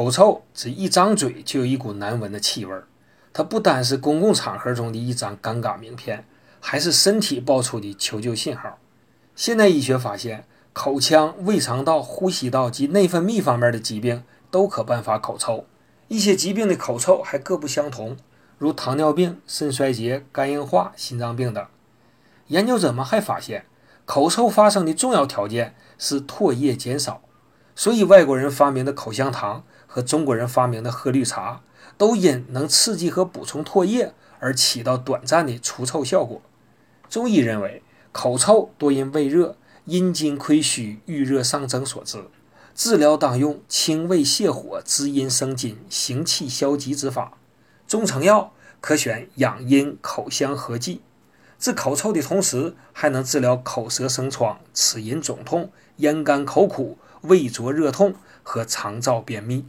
口臭只一张嘴就有一股难闻的气味儿，它不单是公共场合中的一张尴尬名片，还是身体爆出的求救信号。现代医学发现，口腔、胃肠道、呼吸道及内分泌方面的疾病都可伴发口臭。一些疾病的口臭还各不相同，如糖尿病、肾衰竭、肝硬化、心脏病等。研究者们还发现，口臭发生的重要条件是唾液减少，所以外国人发明的口香糖。和中国人发明的喝绿茶，都因能刺激和补充唾液而起到短暂的除臭效果。中医认为，口臭多因胃热、阴津亏虚、郁热上蒸所致，治疗当用清胃泻火、滋阴生津、行气消积之法。中成药可选养阴口香合剂，治口臭的同时，还能治疗口舌生疮、齿龈肿痛、咽干口苦、胃灼热痛和肠燥便秘。